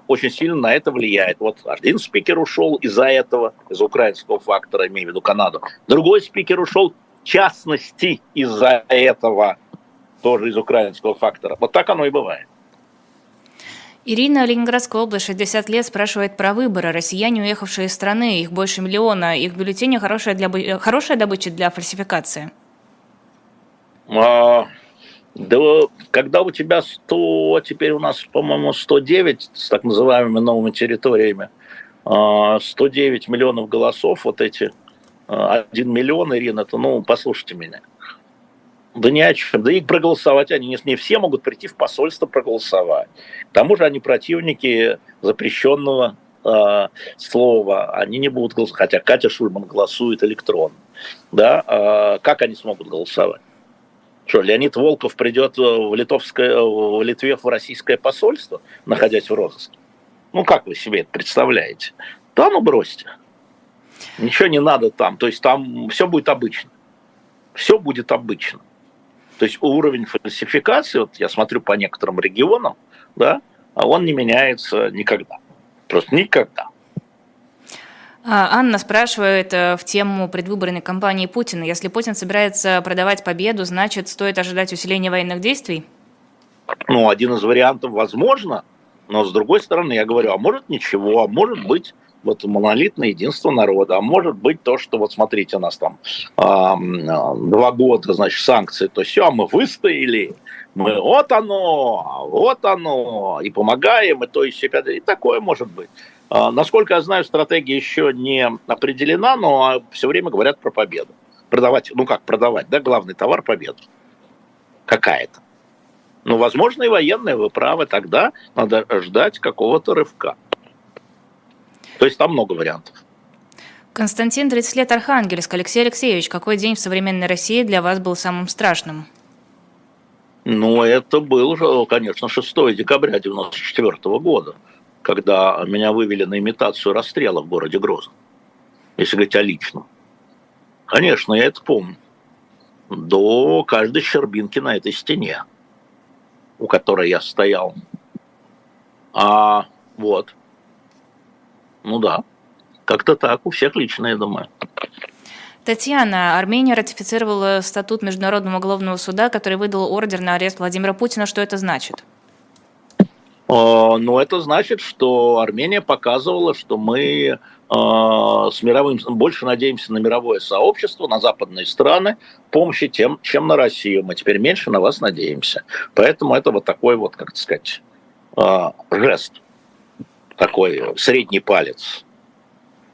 очень сильно на это влияет. Вот один спикер ушел из-за этого, из-за украинского фактора, имею в виду Канаду. Другой спикер ушел, в частности, из-за этого, тоже из украинского фактора. Вот так оно и бывает. Ирина, Ленинградская область, 60 лет, спрашивает про выборы. Россияне, уехавшие из страны, их больше миллиона. Их бюллетени хорошая, для, хорошая добыча для фальсификации? А, да, когда у тебя 100, теперь у нас, по-моему, 109 с так называемыми новыми территориями, 109 а, миллионов голосов, вот эти 1 а, миллион, Ирина, это, ну, послушайте меня. Да ни о чем. Да и проголосовать они не, не все могут прийти в посольство проголосовать. К тому же они противники запрещенного э, слова. Они не будут голосовать. Хотя Катя Шульман голосует электронно. Да? Э, как они смогут голосовать? Что, Леонид Волков придет в, литовское, в Литве в российское посольство, находясь в розыске? Ну, как вы себе это представляете? Да ну бросьте. Ничего не надо там. То есть там все будет обычно. Все будет обычно. То есть уровень фальсификации, вот я смотрю по некоторым регионам, да, а он не меняется никогда. Просто никогда. А, Анна спрашивает э, в тему предвыборной кампании Путина. Если Путин собирается продавать победу, значит, стоит ожидать усиления военных действий? Ну, один из вариантов возможно, но с другой стороны, я говорю, а может ничего, а может быть вот монолитное единство народа. А может быть то, что вот смотрите, у нас там э, два года, значит, санкции, то все, а мы выстояли, мы вот оно, вот оно, и помогаем, и то, и все, и такое может быть. А, насколько я знаю, стратегия еще не определена, но все время говорят про победу. Продавать, ну как продавать, да, главный товар – победу. Какая-то. Ну, возможно, и военная, вы правы, тогда надо ждать какого-то рывка. То есть там много вариантов. Константин, 30 лет, Архангельск. Алексей Алексеевич, какой день в современной России для вас был самым страшным? Ну, это был, конечно, 6 декабря 1994 года, когда меня вывели на имитацию расстрела в городе Грозном, если говорить о личном. Конечно, я это помню. До каждой щербинки на этой стене, у которой я стоял. А вот, ну да, как-то так, у всех лично, я думаю. Татьяна, Армения ратифицировала статут Международного уголовного суда, который выдал ордер на арест Владимира Путина. Что это значит? Ну, это значит, что Армения показывала, что мы с мировым, больше надеемся на мировое сообщество, на западные страны, помощи тем, чем на Россию. Мы теперь меньше на вас надеемся. Поэтому это вот такой вот, как сказать, жест такой средний палец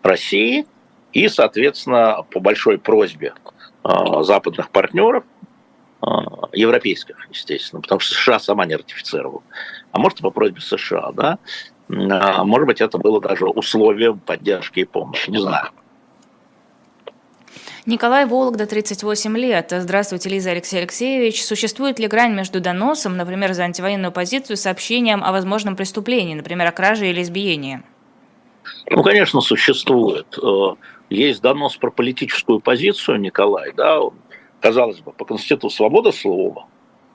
России и, соответственно, по большой просьбе а, западных партнеров, а, европейских, естественно, потому что США сама не ратифицировала, а может, по просьбе США, да, а, может быть, это было даже условием поддержки и помощи, не знаю. Николай Вологда, 38 лет. Здравствуйте, Лиза Алексей Алексеевич. Существует ли грань между доносом, например, за антивоенную позицию, сообщением о возможном преступлении, например, о краже или избиении? Ну, конечно, существует. Э, есть донос про политическую позицию, Николай, да, казалось бы, по Конституции свобода слова,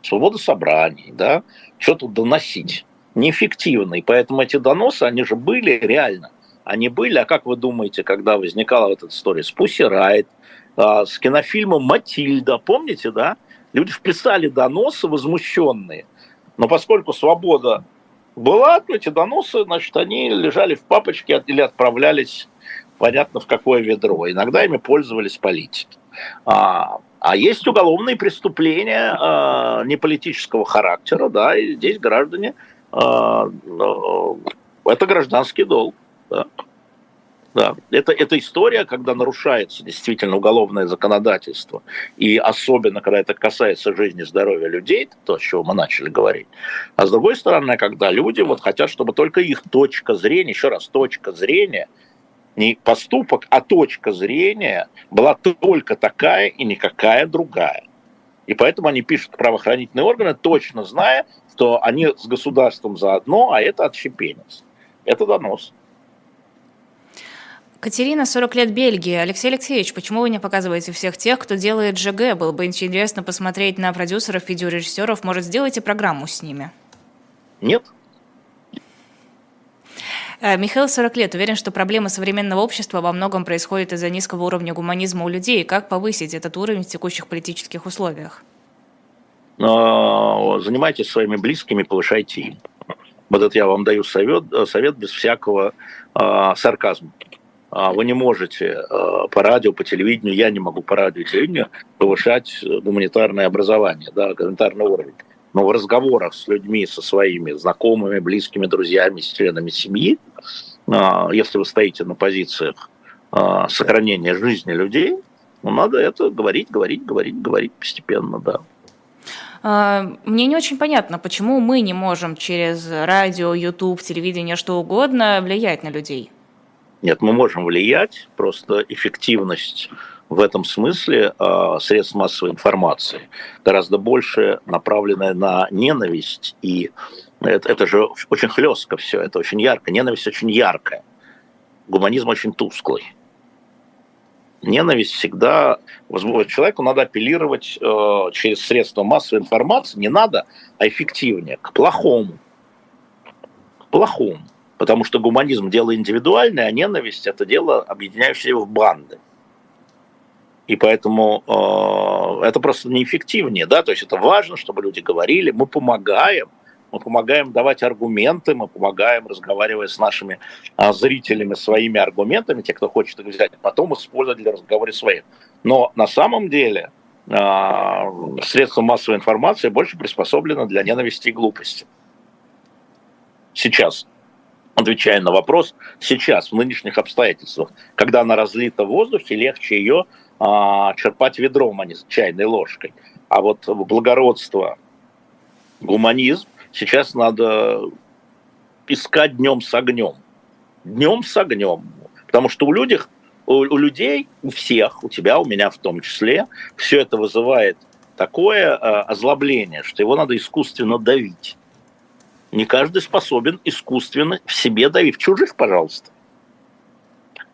свобода собраний, да, что тут доносить? Неэффективно, и поэтому эти доносы, они же были реально. Они были, а как вы думаете, когда возникала вот эта история с Пусси Райт, а, с кинофильмом «Матильда». Помните, да? Люди вписали доносы возмущенные. Но поскольку свобода была, то эти доносы, значит, они лежали в папочке или отправлялись, понятно, в какое ведро. Иногда ими пользовались политики. А, а есть уголовные преступления а, не политического характера, да, и здесь граждане, а, а, это гражданский долг. Да. Да, это, это история, когда нарушается действительно уголовное законодательство, и особенно, когда это касается жизни и здоровья людей, то, с чего мы начали говорить. А с другой стороны, когда люди вот хотят, чтобы только их точка зрения, еще раз, точка зрения, не поступок, а точка зрения была только такая и никакая другая. И поэтому они пишут правоохранительные органы, точно зная, что они с государством заодно, а это отщепенец. Это донос. Катерина, 40 лет Бельгии. Алексей Алексеевич, почему вы не показываете всех тех, кто делает ЖГ? Было бы интересно посмотреть на продюсеров, видеорежиссеров. Может, сделайте программу с ними? Нет. Э, Михаил, 40 лет, уверен, что проблемы современного общества во многом происходят из-за низкого уровня гуманизма у людей. Как повысить этот уровень в текущих политических условиях? Занимайтесь своими близкими, повышайте им. Вот это я вам даю совет, совет без всякого э, сарказма. Вы не можете э, по радио, по телевидению, я не могу по радио и телевидению повышать гуманитарное образование, да, гуманитарный уровень. Но в разговорах с людьми, со своими знакомыми, близкими, друзьями, с членами семьи, если вы стоите на позициях сохранения жизни людей, ну, надо это говорить, говорить, говорить, говорить постепенно, да. А, мне не очень понятно, почему мы не можем через радио, YouTube, телевидение, что угодно влиять на людей. Нет, мы можем влиять, просто эффективность в этом смысле э, средств массовой информации гораздо больше направленная на ненависть, и это, это же очень хлестко все, это очень ярко, ненависть очень яркая, гуманизм очень тусклый ненависть всегда. Человеку надо апеллировать э, через средства массовой информации, не надо, а эффективнее, к плохому. К плохому. Потому что гуманизм – дело индивидуальное, а ненависть – это дело, объединяющее в банды. И поэтому э, это просто неэффективнее, да, то есть это важно, чтобы люди говорили, мы помогаем – мы помогаем давать аргументы, мы помогаем, разговаривая с нашими а, зрителями, своими аргументами, те, кто хочет их взять, потом использовать для разговора своих. Но на самом деле а, средства массовой информации больше приспособлены для ненависти и глупости. Сейчас, отвечая на вопрос, сейчас, в нынешних обстоятельствах, когда она разлита в воздухе, легче ее а, черпать ведром, а не чайной ложкой. А вот благородство, гуманизм, Сейчас надо искать днем с огнем. Днем с огнем. Потому что у людей, у, у людей, у всех, у тебя, у меня в том числе, все это вызывает такое э, озлобление, что его надо искусственно давить. Не каждый способен искусственно в себе давить. В чужих, пожалуйста.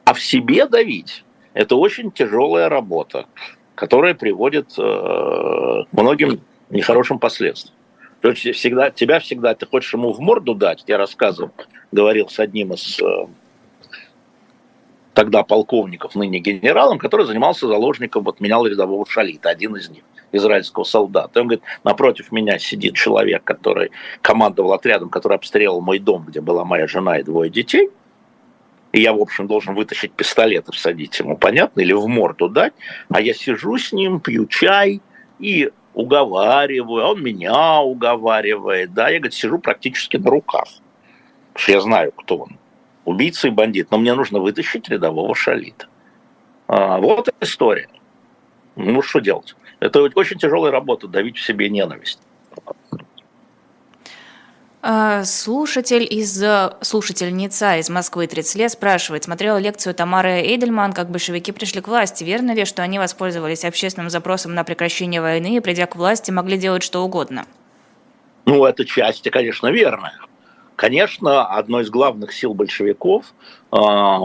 А в себе давить – это очень тяжелая работа, которая приводит э, к многим нехорошим последствиям. То есть всегда, тебя всегда, ты хочешь ему в морду дать, я рассказывал, говорил с одним из э, тогда полковников, ныне генералом, который занимался заложником, вот менял рядового шалита, один из них, израильского солдата. И он говорит, напротив меня сидит человек, который командовал отрядом, который обстрелял мой дом, где была моя жена и двое детей, и я, в общем, должен вытащить пистолет и всадить ему, понятно, или в морду дать, а я сижу с ним, пью чай и уговариваю, а он меня уговаривает, да, я, говорит, сижу практически на руках, потому что я знаю, кто он, убийца и бандит, но мне нужно вытащить рядового шалита. А, вот история. Ну, что делать? Это очень тяжелая работа, давить в себе ненависть. А, слушатель из слушательница из Москвы 30 лет спрашивает, смотрела лекцию Тамары Эйдельман, как большевики пришли к власти. Верно ли, что они воспользовались общественным запросом на прекращение войны и, придя к власти, могли делать что угодно? Ну, это части, конечно, верно. Конечно, одной из главных сил большевиков э,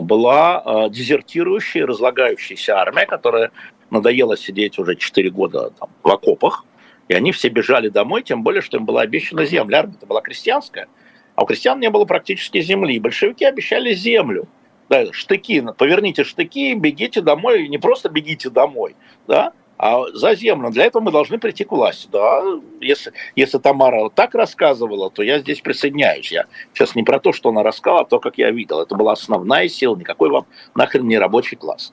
была э, дезертирующая, разлагающаяся армия, которая надоела сидеть уже 4 года там, в окопах, и они все бежали домой, тем более, что им была обещана земля. Армия это была крестьянская, а у крестьян не было практически земли. Большевики обещали землю. Да, штыки, поверните штыки, бегите домой, не просто бегите домой, да, а за землю. Для этого мы должны прийти к власти. Да, если, если Тамара так рассказывала, то я здесь присоединяюсь. Я сейчас не про то, что она рассказала, а то, как я видел. Это была основная сила, никакой вам нахрен не рабочий класс.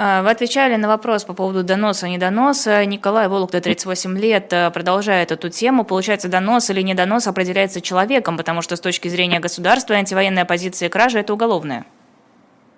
А, вы отвечали на вопрос по поводу доноса, не доноса. Николай Вологда, 38 лет, э, продолжает эту тему. Получается, донос или не донос определяется человеком, потому что с точки зрения государства антивоенная позиция кражи – это уголовная.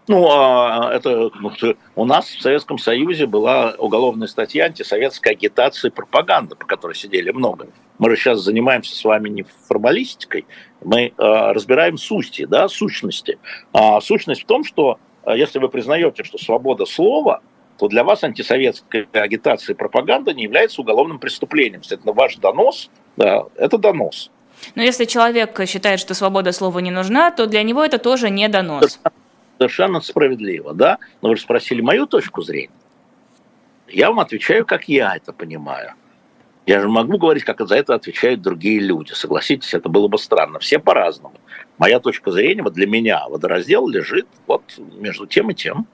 Ну, а это ну, у нас в Советском Союзе была уголовная статья антисоветская агитация и пропаганда, по которой сидели много. Мы же сейчас занимаемся с вами не формалистикой, мы э, разбираем сути, да, сущности. А сущность в том, что а если вы признаете, что свобода слова, то для вас антисоветская агитация и пропаганда не является уголовным преступлением. Следовательно, ваш донос, да, это донос. Но если человек считает, что свобода слова не нужна, то для него это тоже не донос. Совершенно справедливо, да? Но вы же спросили мою точку зрения. Я вам отвечаю, как я это понимаю. Я же могу говорить, как за это отвечают другие люди. Согласитесь, это было бы странно. Все по-разному. Моя точка зрения, вот для меня водораздел лежит вот между тем и тем.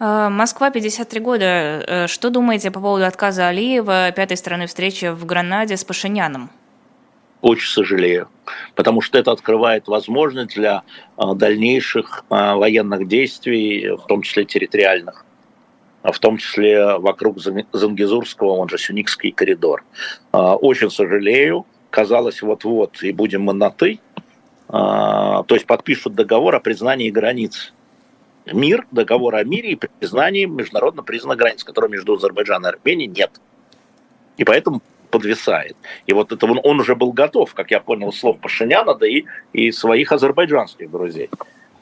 А, Москва, 53 года. Э, что думаете по поводу отказа Алиева пятой стороны встречи в Гранаде с Пашиняном? Очень сожалею, потому что это открывает возможность для а, дальнейших военных действий, в том числе территориальных, в том числе вокруг Зангизурского, он же Сюникский коридор. Очень сожалею, казалось, вот-вот, и будем мы на «ты», то есть подпишут договор о признании границ мир, договор о мире и признании международно признанных границ, которого между Азербайджаном и Арменией нет. И поэтому подвисает. И вот это он, он уже был готов, как я понял, слов Пашиняна, да и, и своих азербайджанских друзей.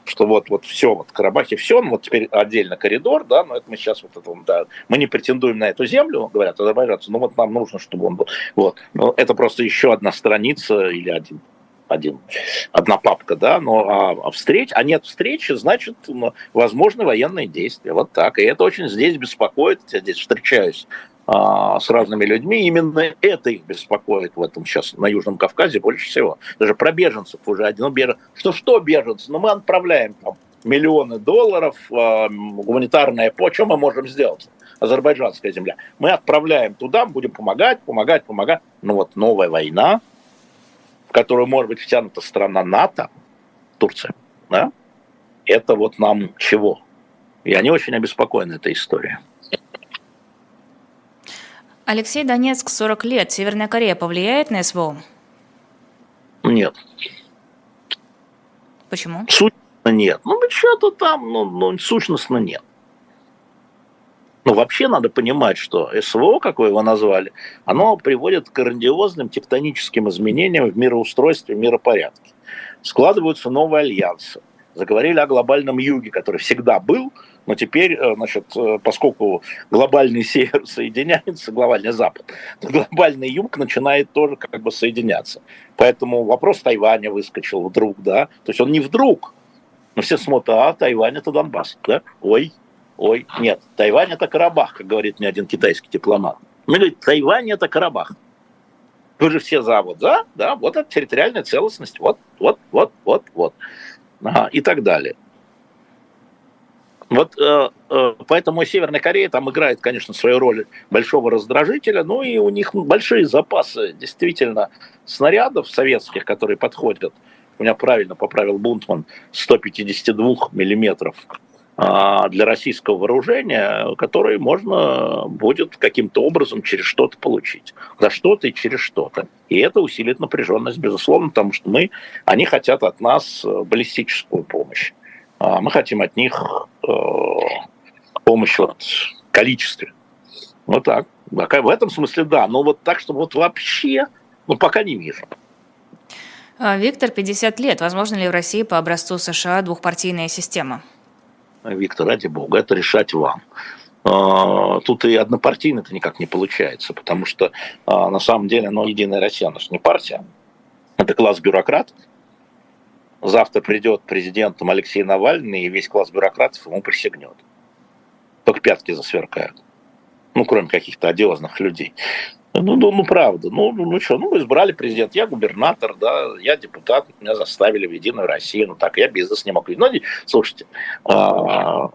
Что вот, вот все, вот Карабахе все, ну вот теперь отдельно коридор, да, но это мы сейчас вот это, да, мы не претендуем на эту землю, говорят азербайджанцы, но вот нам нужно, чтобы он был. Вот. Но это просто еще одна страница или один один, одна папка, да, но а, а встреч, а нет встречи, значит, ну, возможны военные действия. Вот так. И это очень здесь беспокоит. Я здесь встречаюсь с разными людьми. Именно это их беспокоит в этом сейчас на Южном Кавказе больше всего. Даже про беженцев уже один. Ну, беж... Что что беженцы? Ну, мы отправляем там миллионы долларов, э, гуманитарная по что мы можем сделать? Азербайджанская земля. Мы отправляем туда, будем помогать, помогать, помогать. Ну вот новая война, в которую может быть втянута страна НАТО, Турция, да, это вот нам чего? И они очень обеспокоены этой историей. Алексей Донецк, 40 лет. Северная Корея повлияет на СВО? Нет. Почему? Сущностно нет. Ну, что-то там, ну, ну, сущностно нет. Ну, вообще надо понимать, что СВО, как вы его назвали, оно приводит к грандиозным тектоническим изменениям в мироустройстве, в миропорядке. Складываются новые альянсы. Заговорили о глобальном юге, который всегда был, но теперь, э, значит, э, поскольку глобальный север соединяется, глобальный запад, то глобальный юг начинает тоже как бы соединяться. Поэтому вопрос Тайваня выскочил вдруг, да, то есть он не вдруг, но все смотрят, а Тайвань это Донбасс, да, ой, Ой, нет, Тайвань это Карабах, как говорит мне один китайский дипломат. Он говорит, Тайвань это Карабах. Вы же все за вот, за, да, вот это территориальная целостность, вот, вот, вот, вот, вот, ага, и так далее. Вот э, э, поэтому Северная Корея там играет, конечно, свою роль большого раздражителя, ну и у них большие запасы действительно снарядов советских, которые подходят. У меня правильно поправил Бунтман 152 миллиметров а, для российского вооружения, которые можно будет каким-то образом через что-то получить. За что-то и через что-то. И это усилит напряженность, безусловно, потому что мы, они хотят от нас э, баллистическую помощь. А мы хотим от них э, помощь вот, в количестве. Вот так. В этом смысле да. Но вот так, чтобы вот вообще, ну пока не вижу. А, Виктор, 50 лет. Возможно ли в России по образцу США двухпартийная система? Виктор, ради бога, это решать вам. А, тут и однопартийно это никак не получается, потому что а, на самом деле, ну, Единая Россия, она же не партия, это класс бюрократов. Завтра придет президентом Алексей Навальный, и весь класс бюрократов ему присягнет. Только пятки засверкают. Ну, кроме каких-то одиозных людей. Ну, ну, ну правда. Ну, ну, ну что, ну, избрали президент, я губернатор, да, я депутат, меня заставили в Единую Россию, ну так, я бизнес не могу. Ну, слушайте, а,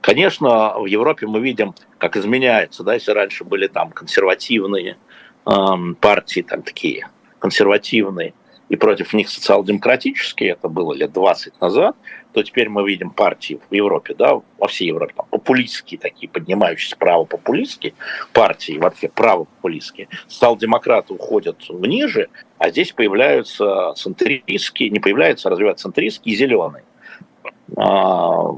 конечно, в Европе мы видим, как изменяется, да, если раньше были там консервативные а, партии, там такие консервативные, и против них социал-демократические, это было лет 20 назад, то теперь мы видим партии в Европе, да, во всей Европе, там, популистские такие, поднимающиеся право-популистские партии, вообще право-популистские. Социал-демократы уходят ниже, а здесь появляются центристские, не появляются, а развиваются центристские и зеленые. А,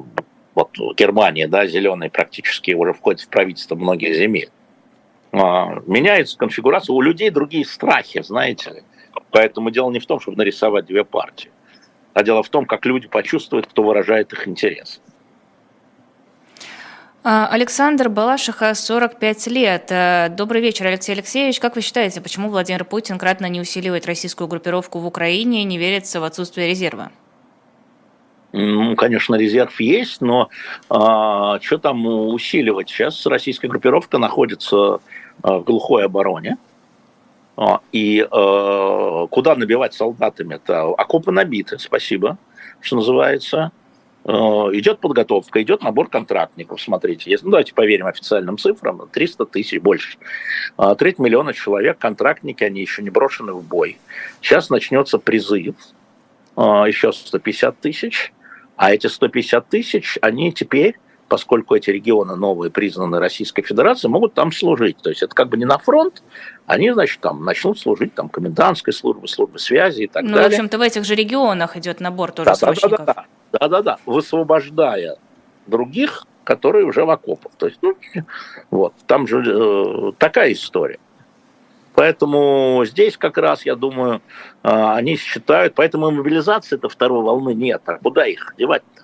вот Германия, да, зеленые практически уже входят в правительство многих земель. А, меняется конфигурация, у людей другие страхи, знаете ли. Поэтому дело не в том, чтобы нарисовать две партии а дело в том, как люди почувствуют, кто выражает их интерес. А, Александр Балашиха, 45 лет. Э, добрый вечер, Алексей Алексеевич. Как вы считаете, почему Владимир Путин кратно не усиливает российскую группировку в Украине и не верится в отсутствие резерва? Ну, конечно, резерв есть, но а, что там усиливать? Сейчас российская группировка находится а, в глухой обороне. А, и э, куда набивать солдатами? Это окопы набиты, спасибо, что называется. э, идет подготовка, идет набор контрактников. Смотрите, если, ну, давайте поверим официальным цифрам, 300 тысяч больше. А, треть миллиона человек, контрактники, они еще не брошены в бой. Сейчас начнется призыв, а, еще 150 тысяч, а эти 150 тысяч, они теперь поскольку эти регионы новые признаны Российской Федерацией, могут там служить. То есть это как бы не на фронт, они, значит, там начнут служить там комендантской службы, службы связи и так ну, далее. Ну, в общем-то, в этих же регионах идет набор тоже да, срочников. Да, да, да, да, да, да, высвобождая других, которые уже в окопах. То есть, ну, вот, там же э, такая история. Поэтому здесь как раз, я думаю, э, они считают, поэтому мобилизации-то второй волны нет. А куда их девать-то?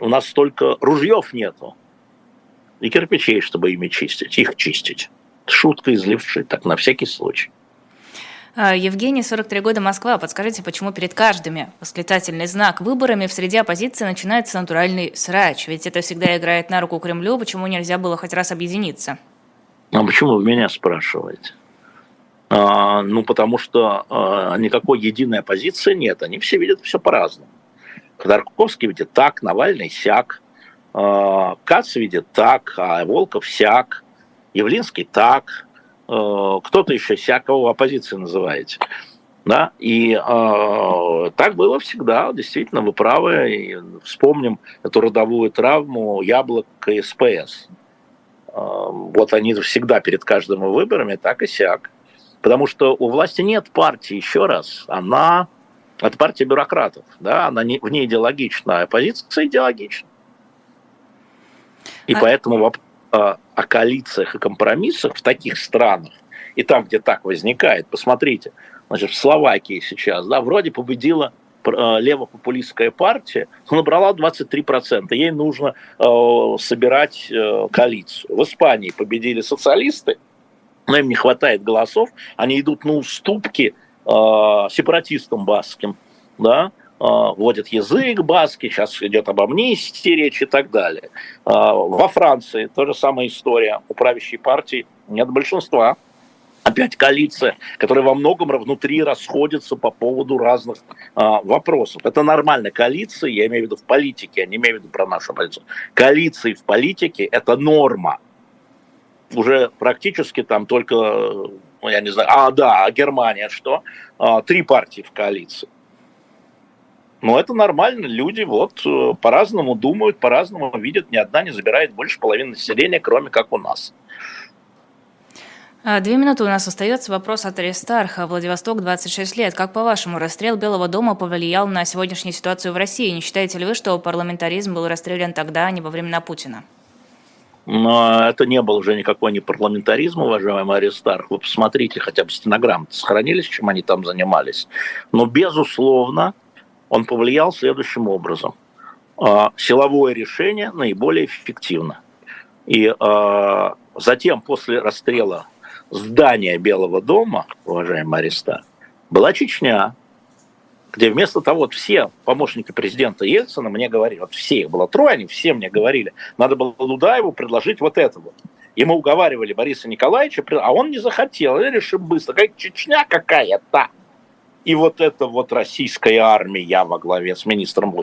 У нас столько ружьев нету и кирпичей, чтобы ими чистить, их чистить. Шутка из левши, так на всякий случай. А, Евгений, 43 года, Москва. Подскажите, почему перед каждыми восклицательный знак выборами в среде оппозиции начинается натуральный срач? Ведь это всегда играет на руку Кремлю. Почему нельзя было хоть раз объединиться? А почему вы меня спрашиваете? А, ну, потому что а, никакой единой оппозиции нет. Они все видят все по-разному. Ходорковский видит так, Навальный сяк, а, Кац видит так, а Волков сяк, Явлинский так, а, кто-то еще всякого оппозиции называете. Да? И э, так было всегда, действительно, вы правы. И вспомним эту родовую травму яблок и СПС. Э, вот они всегда перед каждыми выборами так и сяк. Потому что у власти нет партии, еще раз. Она это партия бюрократов, да, она не, вне идеологична, а оппозиция идеологична. И а... поэтому вопрос о, о коалициях и компромиссах в таких странах, и там, где так возникает, посмотрите, значит, в Словакии сейчас, да, вроде победила э, левопопулистская партия, но набрала 23%. Ей нужно э, собирать э, коалицию. В Испании победили социалисты, но им не хватает голосов, они идут на уступки сепаратистам баским, да, э, вводят язык баски, сейчас идет об амнистии речь и так далее. Э, во Франции та же самая история. У правящей партии нет большинства, опять коалиция, которая во многом внутри расходится по поводу разных а, вопросов. Это нормально. Коалиции, я имею в виду в политике, я не имею в виду про нашу позицию. Коалиции в политике – это норма. Уже практически там только ну, я не знаю, а, да, а Германия что? А, три партии в коалиции. Но это нормально, люди вот э, по-разному думают, по-разному видят, ни одна не забирает больше половины населения, кроме как у нас. А, две минуты у нас остается. Вопрос от Аристарха. Владивосток, 26 лет. Как по-вашему, расстрел Белого дома повлиял на сегодняшнюю ситуацию в России? Не считаете ли вы, что парламентаризм был расстрелян тогда, а не во времена Путина? Но это не был уже никакой не парламентаризм, уважаемый Аристарх. Вы посмотрите, хотя бы стенограммы сохранились, чем они там занимались. Но, безусловно, он повлиял следующим образом. А, силовое решение наиболее эффективно. И а, затем, после расстрела здания Белого дома, уважаемый Аристарх, была Чечня, где вместо того, вот все помощники президента Ельцина мне говорили, вот все их было трое, они все мне говорили, надо было Лудаеву предложить вот это вот. И мы уговаривали Бориса Николаевича, а он не захотел, и решил быстро, как Чечня какая-то. И вот эта вот российская армия во главе с министром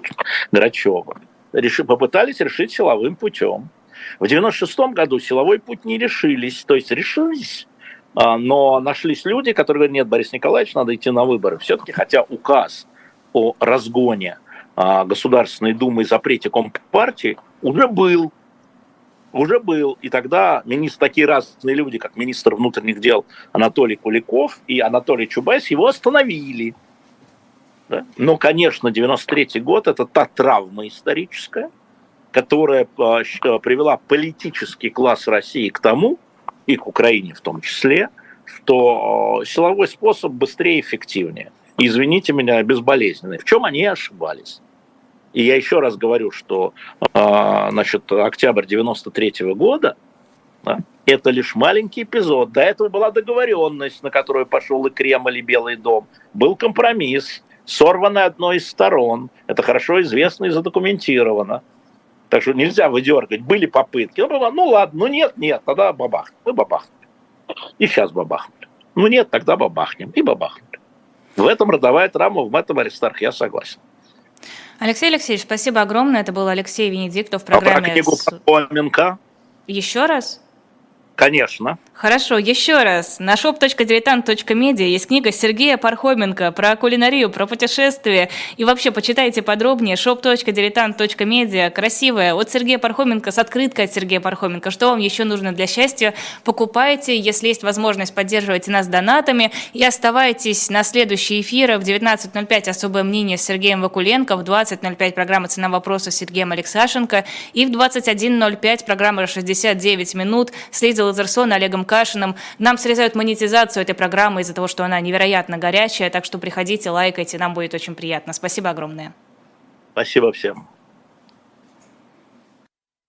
Грачевым реши, попытались решить силовым путем. В 96 году силовой путь не решились, то есть решились но нашлись люди, которые говорят, нет, Борис Николаевич, надо идти на выборы. Все-таки, хотя указ о разгоне а, Государственной Думы и запрете Компартии уже был, уже был. И тогда министр, такие разные люди, как министр внутренних дел Анатолий Куликов и Анатолий Чубайс, его остановили. Да? Но, конечно, 93 год – это та травма историческая, которая а, привела политический класс России к тому, и к Украине в том числе, что э, силовой способ быстрее и эффективнее. Извините меня, безболезненный. В чем они ошибались? И я еще раз говорю, что э, значит, октябрь 93 -го года да, это лишь маленький эпизод. До этого была договоренность, на которую пошел и Кремль, и Белый дом. Был компромисс, сорванный одной из сторон. Это хорошо известно и задокументировано. Так что нельзя выдергать. Были попытки. Ну, ну ладно, ну нет, нет, тогда бабахнем. Мы бабахнули. И сейчас бабахнули. Ну нет, тогда бабахнем. И бабахнули. В этом родовая травма, в этом Аристарх, я согласен. Алексей Алексеевич, спасибо огромное. Это был Алексей Венедиктов в программе... А про книгу Пархоменко? Еще раз? Конечно. Хорошо, еще раз. На shop.diletant.media есть книга Сергея Пархоменко про кулинарию, про путешествия. И вообще, почитайте подробнее. shop.diletant.media. Красивая. От Сергея Пархоменко с открыткой от Сергея Пархоменко. Что вам еще нужно для счастья? Покупайте. Если есть возможность, поддерживайте нас донатами. И оставайтесь на следующий эфир. В 19.05 особое мнение с Сергеем Вакуленко. В 20.05 программа «Цена вопроса» с Сергеем Алексашенко. И в 21.05 программа «69 минут» с Лизой Лазерсон Олегом Кашиным. Нам срезают монетизацию этой программы из-за того, что она невероятно горячая, так что приходите, лайкайте, нам будет очень приятно. Спасибо огромное. Спасибо всем.